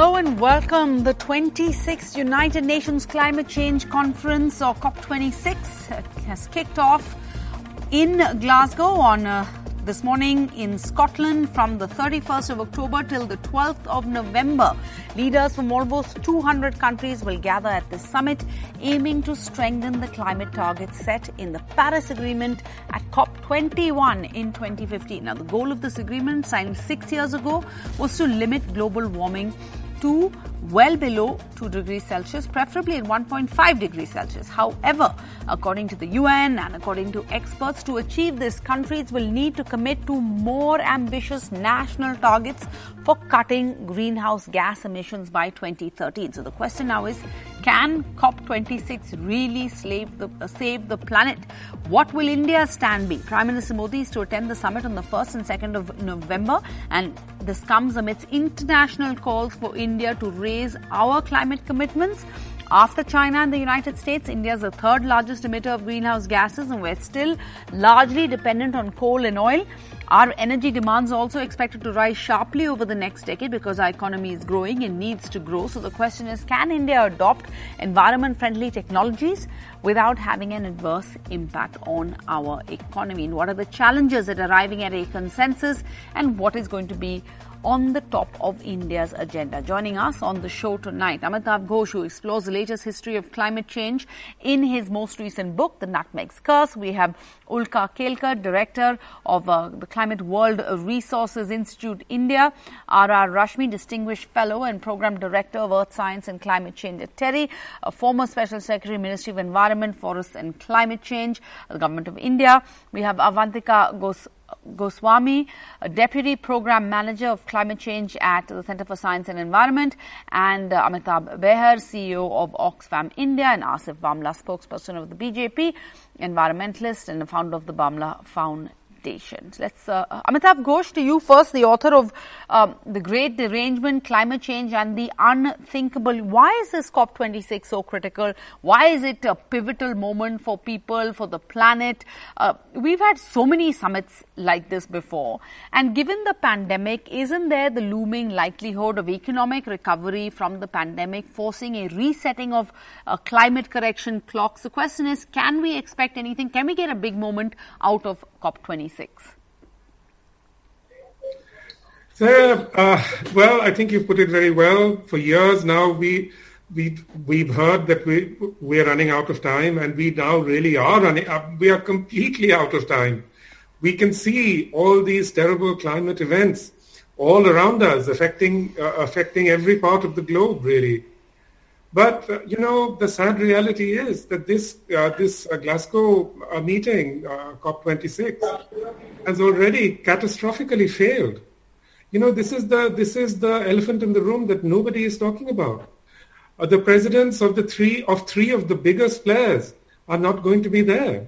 Hello and welcome. The 26th United Nations Climate Change Conference, or COP26, has kicked off in Glasgow on uh, this morning in Scotland from the 31st of October till the 12th of November. Leaders from almost 200 countries will gather at this summit, aiming to strengthen the climate targets set in the Paris Agreement at COP21 in 2015. Now, the goal of this agreement, signed six years ago, was to limit global warming to well below 2 degrees Celsius, preferably at 1.5 degrees Celsius. However, according to the UN and according to experts, to achieve this, countries will need to commit to more ambitious national targets for cutting greenhouse gas emissions by 2013. So the question now is, can COP26 really save the, uh, save the planet? What will India's stand be? Prime Minister Modi is to attend the summit on the 1st and 2nd of November, and this comes amidst international calls for India to raise our climate commitments. After China and the United States, India is the third largest emitter of greenhouse gases, and we're still largely dependent on coal and oil. Our energy demands also expected to rise sharply over the next decade because our economy is growing and needs to grow. So the question is, can India adopt environment friendly technologies without having an adverse impact on our economy? And what are the challenges at arriving at a consensus and what is going to be on the top of India's agenda. Joining us on the show tonight, Amitav Ghosh, who explores the latest history of climate change in his most recent book, The Nutmeg's Curse. We have Ulka Kelkar, Director of uh, the Climate World Resources Institute India, R.R. Rashmi, Distinguished Fellow and Program Director of Earth Science and Climate Change at TERI, a former Special Secretary, Ministry of Environment, Forests and Climate Change, the Government of India. We have Avantika Gos Goswami, Deputy Program Manager of Climate Change at the Center for Science and Environment, and uh, Amitabh Behar, CEO of Oxfam India, and Asif Bhamla, spokesperson of the BJP, environmentalist and the founder of the Bhamla Foundation. Let's, uh, Amitav Ghosh, to you first, the author of um, The Great Derangement, Climate Change and the Unthinkable. Why is this COP26 so critical? Why is it a pivotal moment for people, for the planet? Uh, we've had so many summits like this before. And given the pandemic, isn't there the looming likelihood of economic recovery from the pandemic forcing a resetting of uh, climate correction clocks? The question is, can we expect anything? Can we get a big moment out of COP26? So, uh, well, I think you put it very well. For years now, we we we've heard that we we're running out of time, and we now really are running. Uh, we are completely out of time. We can see all these terrible climate events all around us, affecting uh, affecting every part of the globe, really. But uh, you know, the sad reality is that this uh, this uh, Glasgow uh, meeting, uh, COP26, has already catastrophically failed. You know, this is the this is the elephant in the room that nobody is talking about. Uh, the presidents of the three of three of the biggest players are not going to be there.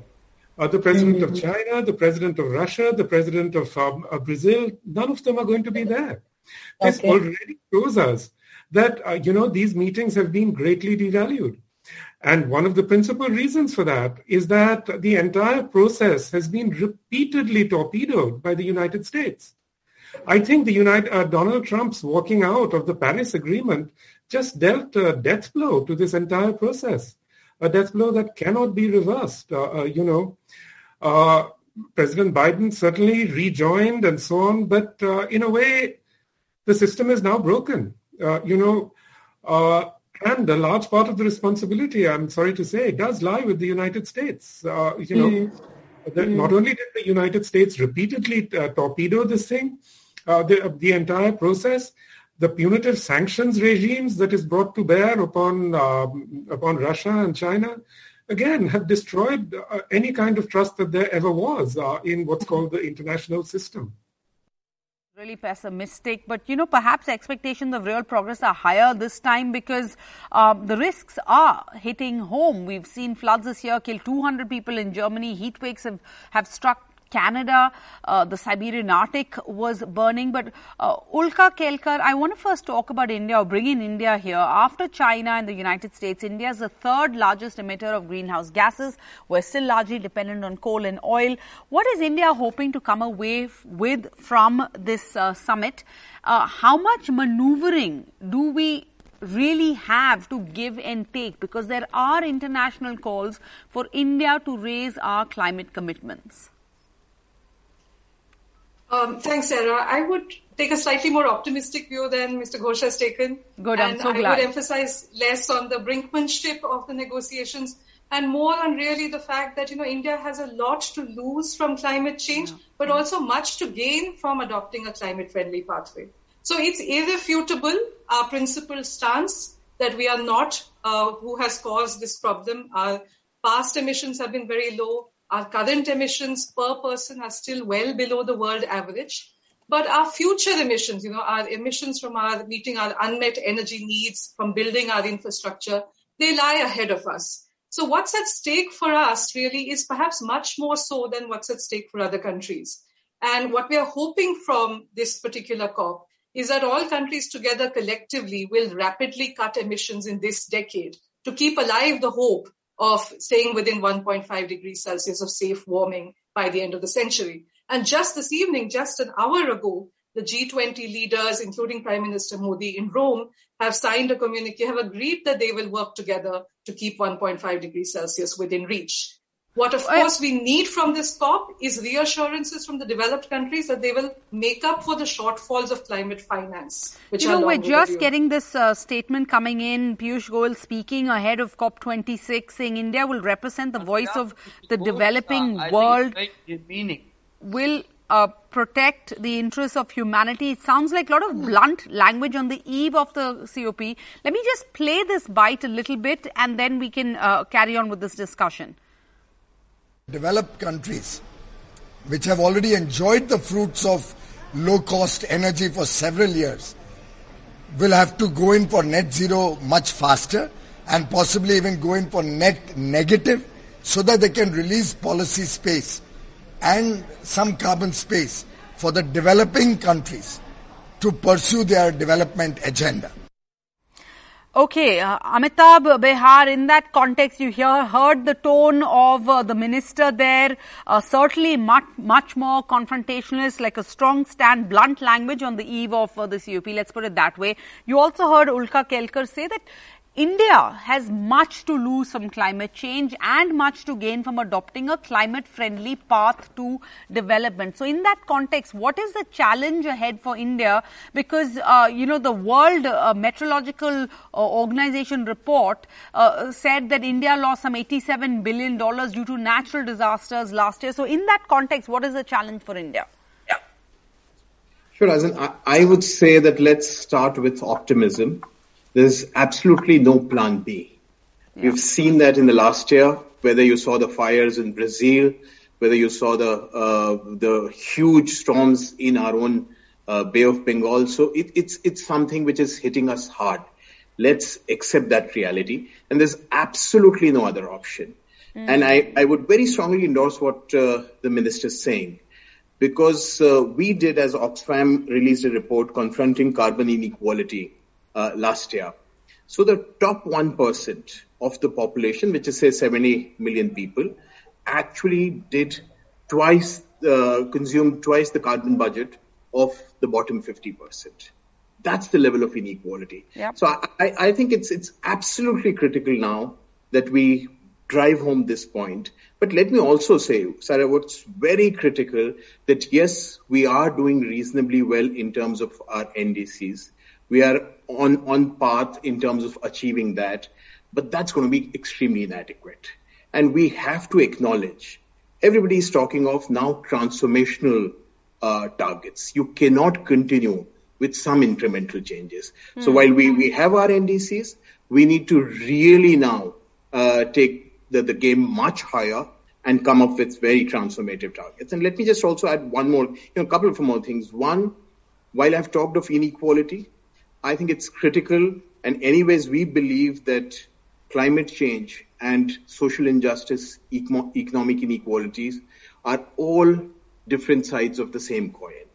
the president mm-hmm. of China, the president of Russia, the president of um, Brazil, none of them are going to be there. This okay. already shows us that, uh, you know, these meetings have been greatly devalued. And one of the principal reasons for that is that the entire process has been repeatedly torpedoed by the United States. I think the United, uh, Donald Trump's walking out of the Paris Agreement just dealt a death blow to this entire process, a death blow that cannot be reversed. Uh, uh you know, uh, President Biden certainly rejoined and so on, but uh, in a way, the system is now broken. Uh, you know, uh, and a large part of the responsibility, I'm sorry to say, does lie with the United States. Uh, you know, mm. the, mm. not only did the United States repeatedly torpedo this thing, the, the entire process, the punitive sanctions regimes that is brought to bear upon um, upon Russia and China, again, have destroyed uh, any kind of trust that there ever was uh, in what's called the international system really pessimistic, but you know, perhaps expectations of real progress are higher this time because um, the risks are hitting home. We've seen floods this year kill 200 people in Germany. Heat waves have, have struck Canada, uh, the Siberian Arctic was burning. But uh, Ulka Kelkar, I want to first talk about India or bring in India here. After China and the United States, India is the third largest emitter of greenhouse gases. We're still largely dependent on coal and oil. What is India hoping to come away with from this uh, summit? Uh, how much maneuvering do we really have to give and take because there are international calls for India to raise our climate commitments? Um, thanks, Sarah. I would take a slightly more optimistic view than Mr. Ghosh has taken. Good, I'm and so I glad. would emphasize less on the brinkmanship of the negotiations and more on really the fact that, you know, India has a lot to lose from climate change, yeah. but also much to gain from adopting a climate friendly pathway. So it's irrefutable, our principal stance that we are not uh, who has caused this problem. Our past emissions have been very low. Our current emissions per person are still well below the world average. But our future emissions, you know, our emissions from our meeting our unmet energy needs, from building our infrastructure, they lie ahead of us. So what's at stake for us really is perhaps much more so than what's at stake for other countries. And what we are hoping from this particular COP is that all countries together collectively will rapidly cut emissions in this decade to keep alive the hope of staying within 1.5 degrees Celsius of safe warming by the end of the century. And just this evening, just an hour ago, the G20 leaders, including Prime Minister Modi in Rome, have signed a communique, have agreed that they will work together to keep 1.5 degrees Celsius within reach. What, of course, we need from this COP is reassurances from the developed countries that they will make up for the shortfalls of climate finance. Which you know, we're just getting this uh, statement coming in. Piyush Goyal speaking ahead of COP26, saying India will represent the voice of the developing world. Meaning. Will uh, protect the interests of humanity. It sounds like a lot of blunt language on the eve of the COP. Let me just play this bite a little bit, and then we can uh, carry on with this discussion developed countries, which have already enjoyed the fruits of low cost energy for several years, will have to go in for net zero much faster and possibly even go in for net negative so that they can release policy space and some carbon space for the developing countries to pursue their development agenda. Okay, uh, Amitabh Behar, in that context, you hear, heard the tone of uh, the minister there, uh, certainly much, much more confrontationalist, like a strong stand, blunt language on the eve of uh, the COP, let's put it that way. You also heard Ulka Kelkar say that India has much to lose from climate change and much to gain from adopting a climate friendly path to development. So in that context, what is the challenge ahead for India? Because, uh, you know, the World uh, Meteorological uh, Organization report uh, said that India lost some $87 billion due to natural disasters last year. So in that context, what is the challenge for India? Yeah. Sure, as in, I, I would say that let's start with optimism there's absolutely no plan B. Yeah. We've seen that in the last year, whether you saw the fires in Brazil, whether you saw the uh, the huge storms in our own uh, Bay of Bengal. So it, it's it's something which is hitting us hard. Let's accept that reality, and there's absolutely no other option. Mm. And I, I would very strongly endorse what uh, the minister is saying, because uh, we did, as Oxfam released a report confronting carbon inequality uh, last year. So the top 1% of the population, which is say 70 million people, actually did twice, uh, consumed twice the carbon budget of the bottom 50%. That's the level of inequality. Yep. So I, I think it's, it's absolutely critical now that we drive home this point. But let me also say, Sarah, what's very critical that yes, we are doing reasonably well in terms of our NDCs. We are on, on path in terms of achieving that, but that's going to be extremely inadequate. And we have to acknowledge everybody is talking of now transformational uh, targets. You cannot continue with some incremental changes. Mm. So hmm. while we, we have our NDCs, we need to really now uh, take the, the game much higher and come up with very transformative targets. And let me just also add one more, you know, a couple of more things. One, while I've talked of inequality, I think it's critical. And anyways, we believe that climate change and social injustice, economic inequalities are all different sides of the same coin.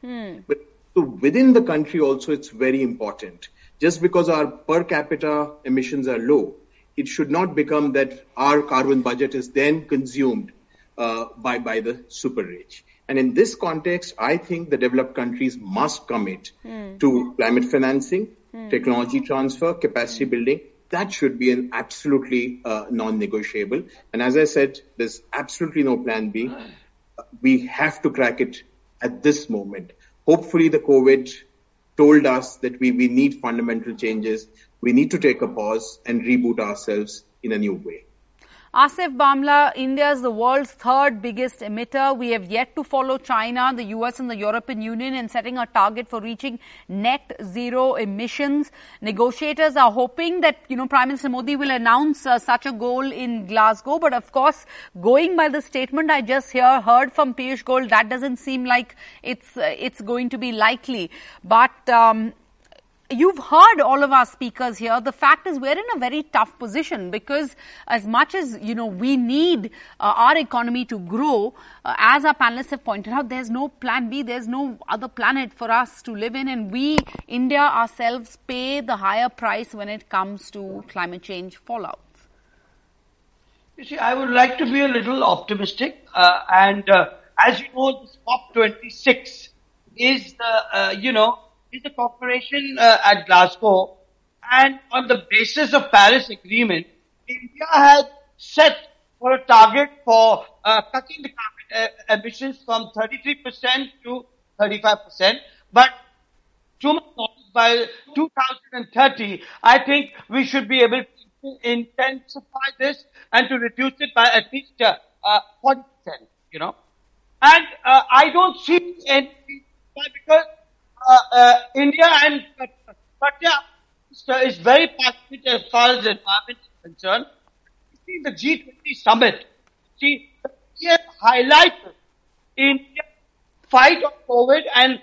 But so within the country also, it's very important. Just because our per capita emissions are low, it should not become that our carbon budget is then consumed uh, by by the super rich. And in this context, I think the developed countries must commit to climate financing, technology transfer, capacity building. That should be an absolutely uh, non-negotiable. And as I said, there's absolutely no plan B. We have to crack it at this moment. Hopefully, the COVID told us that we, we need fundamental changes. We need to take a pause and reboot ourselves in a new way. Asif Bhamla, India is the world's third biggest emitter. We have yet to follow China, the US, and the European Union in setting a target for reaching net zero emissions. Negotiators are hoping that, you know, Prime Minister Modi will announce uh, such a goal in Glasgow. But of course, going by the statement I just hear, heard from Piyush Goyal, that doesn't seem like it's, uh, it's going to be likely. But, um, You've heard all of our speakers here. The fact is, we're in a very tough position because, as much as you know, we need uh, our economy to grow. Uh, as our panelists have pointed out, there's no plan B. There's no other planet for us to live in, and we, India ourselves, pay the higher price when it comes to climate change fallout. You see, I would like to be a little optimistic, uh, and uh, as you know, this COP26 is the uh, you know is a cooperation uh, at Glasgow, and on the basis of Paris Agreement, India had set for a target for uh, cutting the carbon uh, emissions from 33% to 35%, but too much by 2030, I think we should be able to intensify this and to reduce it by at least uh, uh, 40%, you know. And uh, I don't see any, because uh, uh, India and Satya is very passionate as far as the environment is concerned. See the G20 summit. See, has highlighted India fight on COVID and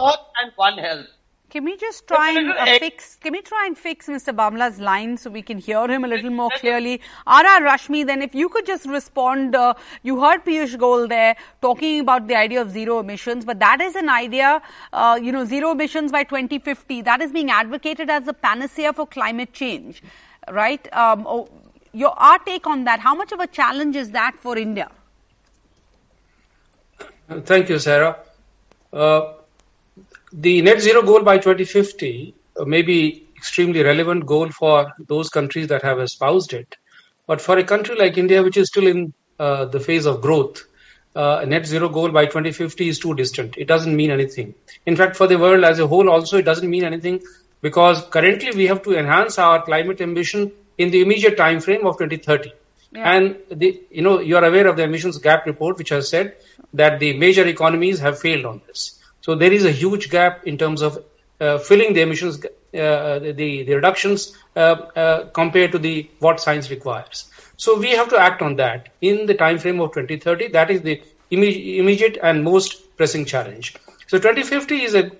Earth and One Health. Can we just try and uh, fix? Can we try and fix Mr. Bhamla's line so we can hear him a little more clearly? R.R. Rashmi, then if you could just respond. Uh, you heard Piyush Goyal there talking about the idea of zero emissions, but that is an idea. Uh, you know, zero emissions by 2050. That is being advocated as a panacea for climate change, right? Um, oh, your our take on that. How much of a challenge is that for India? Thank you, Sarah. Uh, the net zero goal by 2050 may be extremely relevant goal for those countries that have espoused it. But for a country like India, which is still in uh, the phase of growth, uh, a net zero goal by 2050 is too distant. It doesn't mean anything. In fact, for the world as a whole, also, it doesn't mean anything because currently we have to enhance our climate ambition in the immediate time frame of 2030. Yeah. And the, you know, you are aware of the emissions gap report, which has said that the major economies have failed on this. So there is a huge gap in terms of uh, filling the emissions, uh, the, the reductions uh, uh, compared to the what science requires. So we have to act on that in the time frame of 2030. That is the imme- immediate and most pressing challenge. So 2050 is a,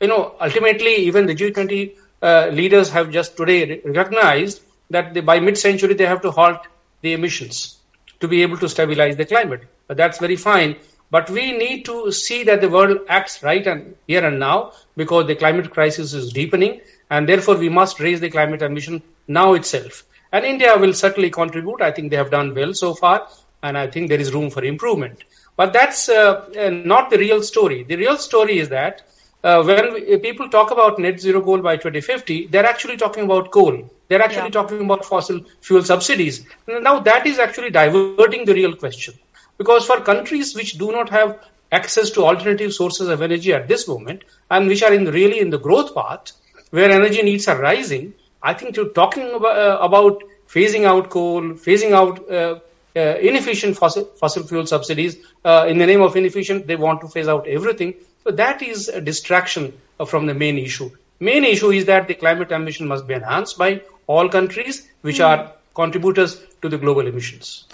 you know, ultimately even the G20 uh, leaders have just today recognized that they, by mid-century they have to halt the emissions to be able to stabilize the climate. But that's very fine. But we need to see that the world acts right and here and now because the climate crisis is deepening and therefore we must raise the climate ambition now itself. And India will certainly contribute. I think they have done well so far and I think there is room for improvement. But that's uh, uh, not the real story. The real story is that uh, when we, people talk about net zero goal by 2050, they're actually talking about coal. They're actually yeah. talking about fossil fuel subsidies. Now that is actually diverting the real question. Because for countries which do not have access to alternative sources of energy at this moment and which are in really in the growth path where energy needs are rising, I think to talking about, uh, about phasing out coal, phasing out uh, uh, inefficient fossil, fossil fuel subsidies uh, in the name of inefficient, they want to phase out everything. So that is a distraction from the main issue. Main issue is that the climate ambition must be enhanced by all countries which mm. are contributors to the global emissions.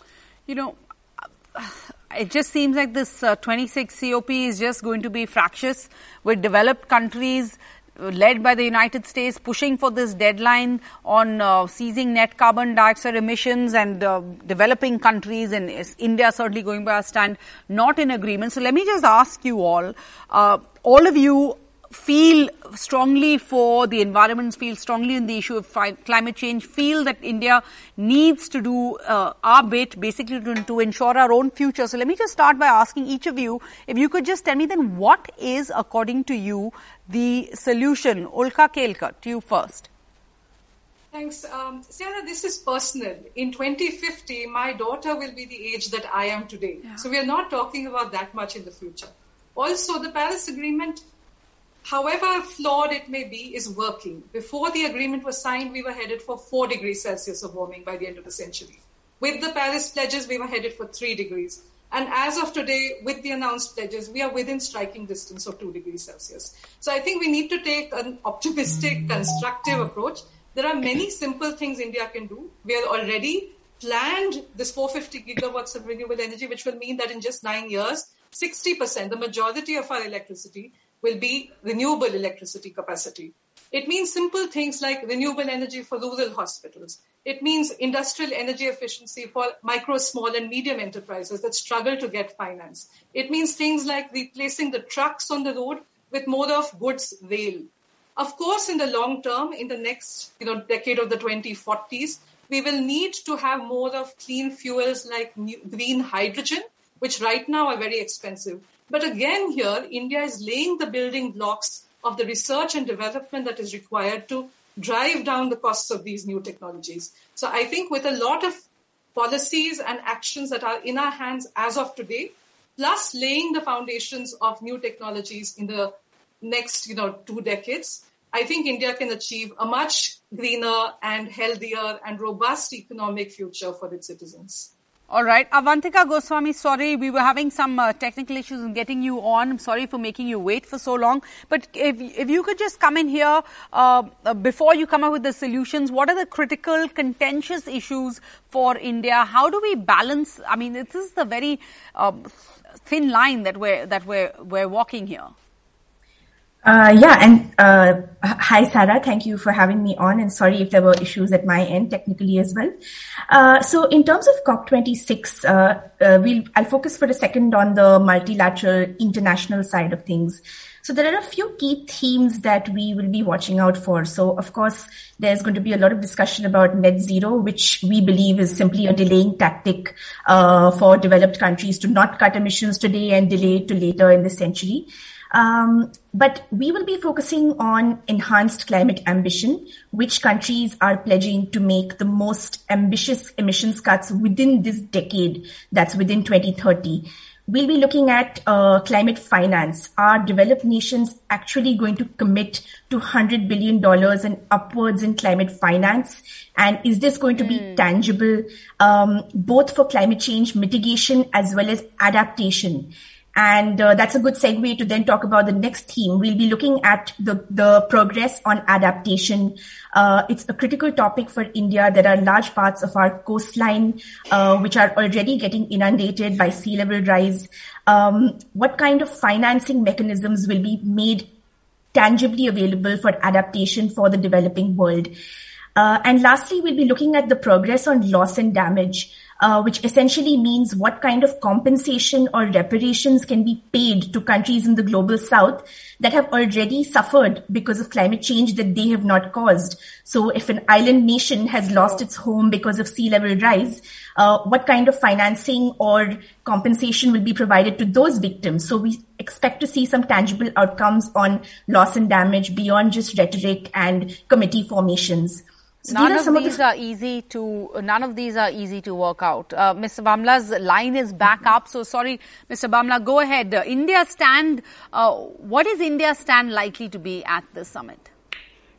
You know, it just seems like this uh, 26 COP is just going to be fractious with developed countries led by the United States, pushing for this deadline on uh, seizing net carbon dioxide emissions and uh, developing countries, and India certainly going by a stand, not in agreement. So let me just ask you all, uh, all of you feel strongly for the environment, feel strongly in the issue of climate change, feel that India needs to do uh, our bit basically to, to, ensure our own future. So let me just start by asking each of you if you could just tell me then what is, according to you, the solution? Ulka Kelkar, to you first. Thanks. Um, Sarah, this is personal. In 2050, my daughter will be the age that I am today. Yeah. So we are not talking about that much in the future. Also, the Paris Agreement however flawed it may be, is working. Before the agreement was signed, we were headed for 4 degrees Celsius of warming by the end of the century. With the Paris pledges, we were headed for 3 degrees. And as of today, with the announced pledges, we are within striking distance of 2 degrees Celsius. So I think we need to take an optimistic, constructive approach. There are many simple things India can do. We are already planned this 450 gigawatts of renewable energy, which will mean that in just nine years, 60%, the majority of our electricity will be renewable electricity capacity. It means simple things like renewable energy for rural hospitals. It means industrial energy efficiency for micro, small, and medium enterprises that struggle to get finance. It means things like replacing the trucks on the road with more of goods rail. Of course, in the long term, in the next you know, decade of the 2040s, we will need to have more of clean fuels like green hydrogen, which right now are very expensive. But again, here, India is laying the building blocks of the research and development that is required to drive down the costs of these new technologies. So I think with a lot of policies and actions that are in our hands as of today, plus laying the foundations of new technologies in the next, you know, two decades, I think India can achieve a much greener and healthier and robust economic future for its citizens. All right. Avantika Goswami, sorry, we were having some uh, technical issues in getting you on. I'm sorry for making you wait for so long. But if, if you could just come in here uh, uh, before you come up with the solutions, what are the critical, contentious issues for India? How do we balance? I mean, this is the very uh, thin line that we're, that we're, we're walking here. Uh, yeah, and uh, hi, Sarah. Thank you for having me on. And sorry if there were issues at my end technically as well. Uh, so, in terms of COP26, uh, uh, we'll I'll focus for a second on the multilateral international side of things. So, there are a few key themes that we will be watching out for. So, of course, there's going to be a lot of discussion about net zero, which we believe is simply a delaying tactic uh, for developed countries to not cut emissions today and delay it to later in the century. Um, but we will be focusing on enhanced climate ambition, which countries are pledging to make the most ambitious emissions cuts within this decade, that's within 2030. We'll be looking at uh, climate finance. Are developed nations actually going to commit to $100 billion and upwards in climate finance? And is this going to be mm. tangible, um, both for climate change mitigation as well as adaptation? And uh, that's a good segue to then talk about the next theme. We'll be looking at the, the progress on adaptation. Uh, it's a critical topic for India. There are large parts of our coastline uh, which are already getting inundated by sea level rise. Um, what kind of financing mechanisms will be made tangibly available for adaptation for the developing world? Uh, and lastly, we'll be looking at the progress on loss and damage uh, which essentially means what kind of compensation or reparations can be paid to countries in the global south that have already suffered because of climate change that they have not caused. So if an island nation has lost its home because of sea level rise, uh, what kind of financing or compensation will be provided to those victims? So we expect to see some tangible outcomes on loss and damage beyond just rhetoric and committee formations. None of these the... are easy to none of these are easy to work out. Uh, Mr. Bhamla's line is back up, so sorry, Mr. Bhamla, go ahead. Uh, India stand. Uh, what is India stand likely to be at the summit?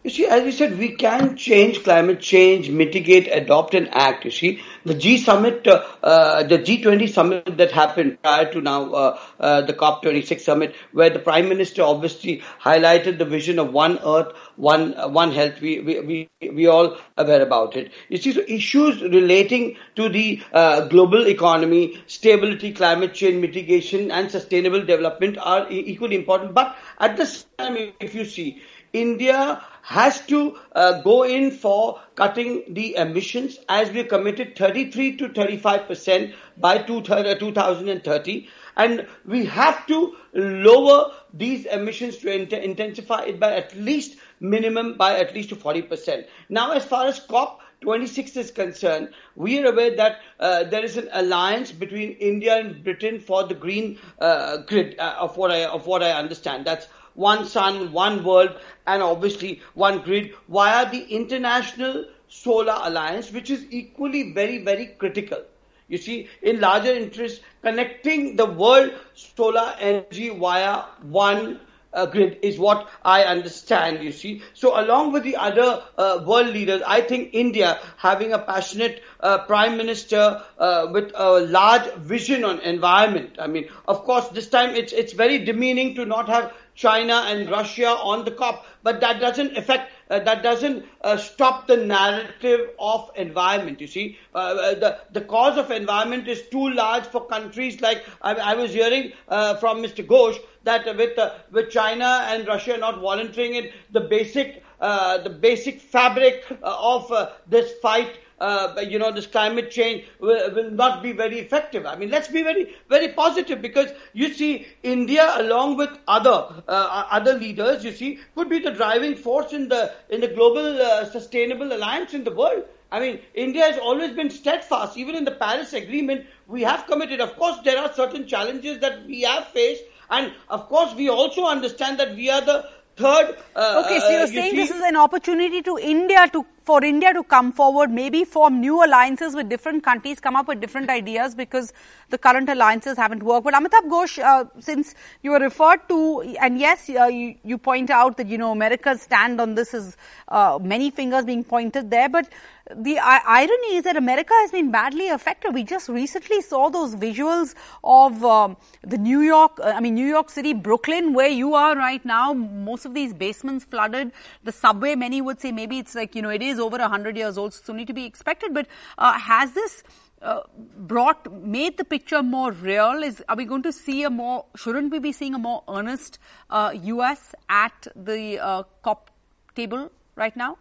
You see, as we said, we can change climate change, mitigate, adopt, and act. You see, the G summit, uh, uh, the G20 summit that happened prior to now, uh, uh the COP26 summit, where the Prime Minister obviously highlighted the vision of one Earth, one uh, one health. We we we we all aware about it. You see, so issues relating to the uh, global economy, stability, climate change mitigation, and sustainable development are equally important. But at the same time, if you see India has to uh, go in for cutting the emissions as we committed 33 to 35 percent by 2030 and we have to lower these emissions to int- intensify it by at least minimum by at least to 40 percent. Now as far as COP 26 is concerned, we are aware that uh, there is an alliance between India and Britain for the green uh, grid uh, of what I of what I understand. That's one sun, one world, and obviously one grid via the International Solar Alliance, which is equally very very critical. You see, in larger interest, connecting the world solar energy via one uh, grid is what I understand, you see. So along with the other uh, world leaders, I think India having a passionate uh, prime minister uh, with a large vision on environment. I mean, of course, this time it's, it's very demeaning to not have China and Russia on the COP, but that doesn't affect, uh, that doesn't uh, stop the narrative of environment. You see, uh, uh the the cause of environment is too large for countries like I, I was hearing uh, from Mr. Ghosh that with uh, with China and Russia not volunteering it, the basic the basic fabric of this fight uh, you know, this climate change will, will, not be very effective. I mean, let's be very, very positive because you see, India, along with other uh, other leaders, you see, could be the driving force in the in the global uh, sustainable alliance in the world. I mean, India has always been steadfast. Even in the Paris Agreement, we have committed. Of course, there are certain challenges that we have faced, and of course, we also understand that we are the third. Uh, okay, so you're uh, saying you this is an opportunity to India to for India to come forward, maybe form new alliances with different countries, come up with different ideas because the current alliances haven't worked. But Amitav Ghosh, uh, since you were referred to, and yes, uh, you, you, point out that, you know, America's stand on this is uh, many fingers being pointed there, but the irony is that America has been badly affected. We just recently saw those visuals of um, the New York, uh, I mean, New York City, Brooklyn, where you are right now. Most of these basements flooded. The subway, many would say maybe it's like, you know, it is over 100 years old, so need to be expected. But uh, has this uh, brought made the picture more real? Is are we going to see a more? Shouldn't we be seeing a more earnest uh, U.S. at the uh, COP table right now?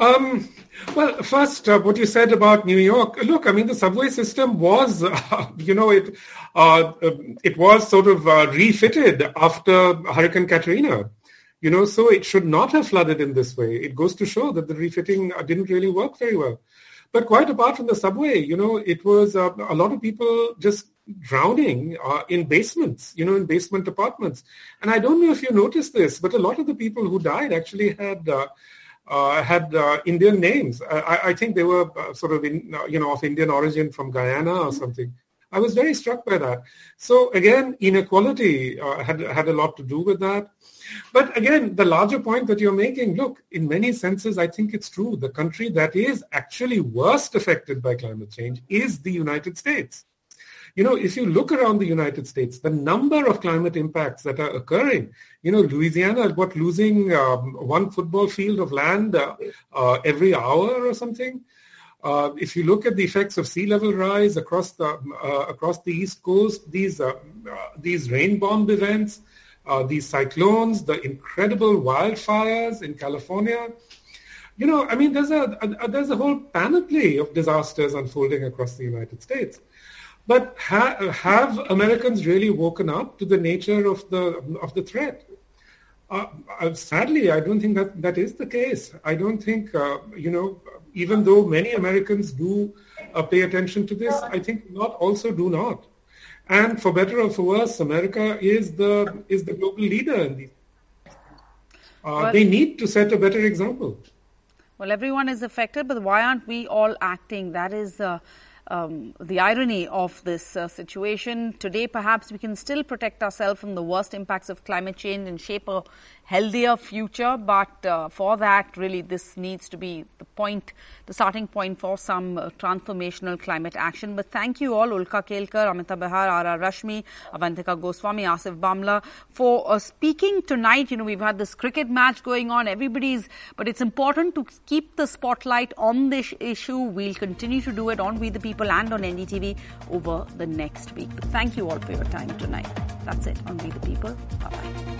Um, well, first, uh, what you said about New York. Look, I mean, the subway system was, uh, you know, it uh, it was sort of uh, refitted after Hurricane Katrina. You know, so it should not have flooded in this way. It goes to show that the refitting uh, didn't really work very well. But quite apart from the subway, you know, it was uh, a lot of people just drowning in basements, you know, in basement apartments. And I don't know if you noticed this, but a lot of the people who died actually had uh, had uh, Indian names. I, I, think they were uh, sort of, in, uh, you know, of Indian origin from Guyana or something. I was very struck by that. So again, inequality uh, had had a lot to do with that. But again, the larger point that you're making, look, in many senses, I think it's true. The country that is actually worst affected by climate change is the United States. You know, if you look around the United States, the number of climate impacts that are occurring, you know, Louisiana is what losing um, one football field of land uh, uh, every hour or something. Uh, if you look at the effects of sea level rise across the uh, across the east coast, these uh, uh, these rain bomb events, these cyclones, the incredible wildfires in California, you know, I mean, there's a, a, there's a whole panoply of disasters unfolding across the United States. But ha- have Americans really woken up to the nature of the of the threat? Uh, uh, sadly, I don't think that that is the case. I don't think uh, you know. Even though many Americans do uh, pay attention to this, I think not also do not. And for better or for worse, America is the is the global leader in these. Uh, they need to set a better example. Well, everyone is affected, but why aren't we all acting? That is uh, um, the irony of this uh, situation. Today, perhaps we can still protect ourselves from the worst impacts of climate change and shape a healthier future. But uh, for that, really, this needs to be the point, the starting point for some uh, transformational climate action. But thank you all, Ulka Kelkar, Amita Behar, R.R. Rashmi, Avantika Goswami, Asif Bhamla, for uh, speaking tonight. You know, we've had this cricket match going on. Everybody's, but it's important to keep the spotlight on this issue. We'll continue to do it on We the People and on NDTV over the next week. Thank you all for your time tonight. That's it on We the People. Bye bye.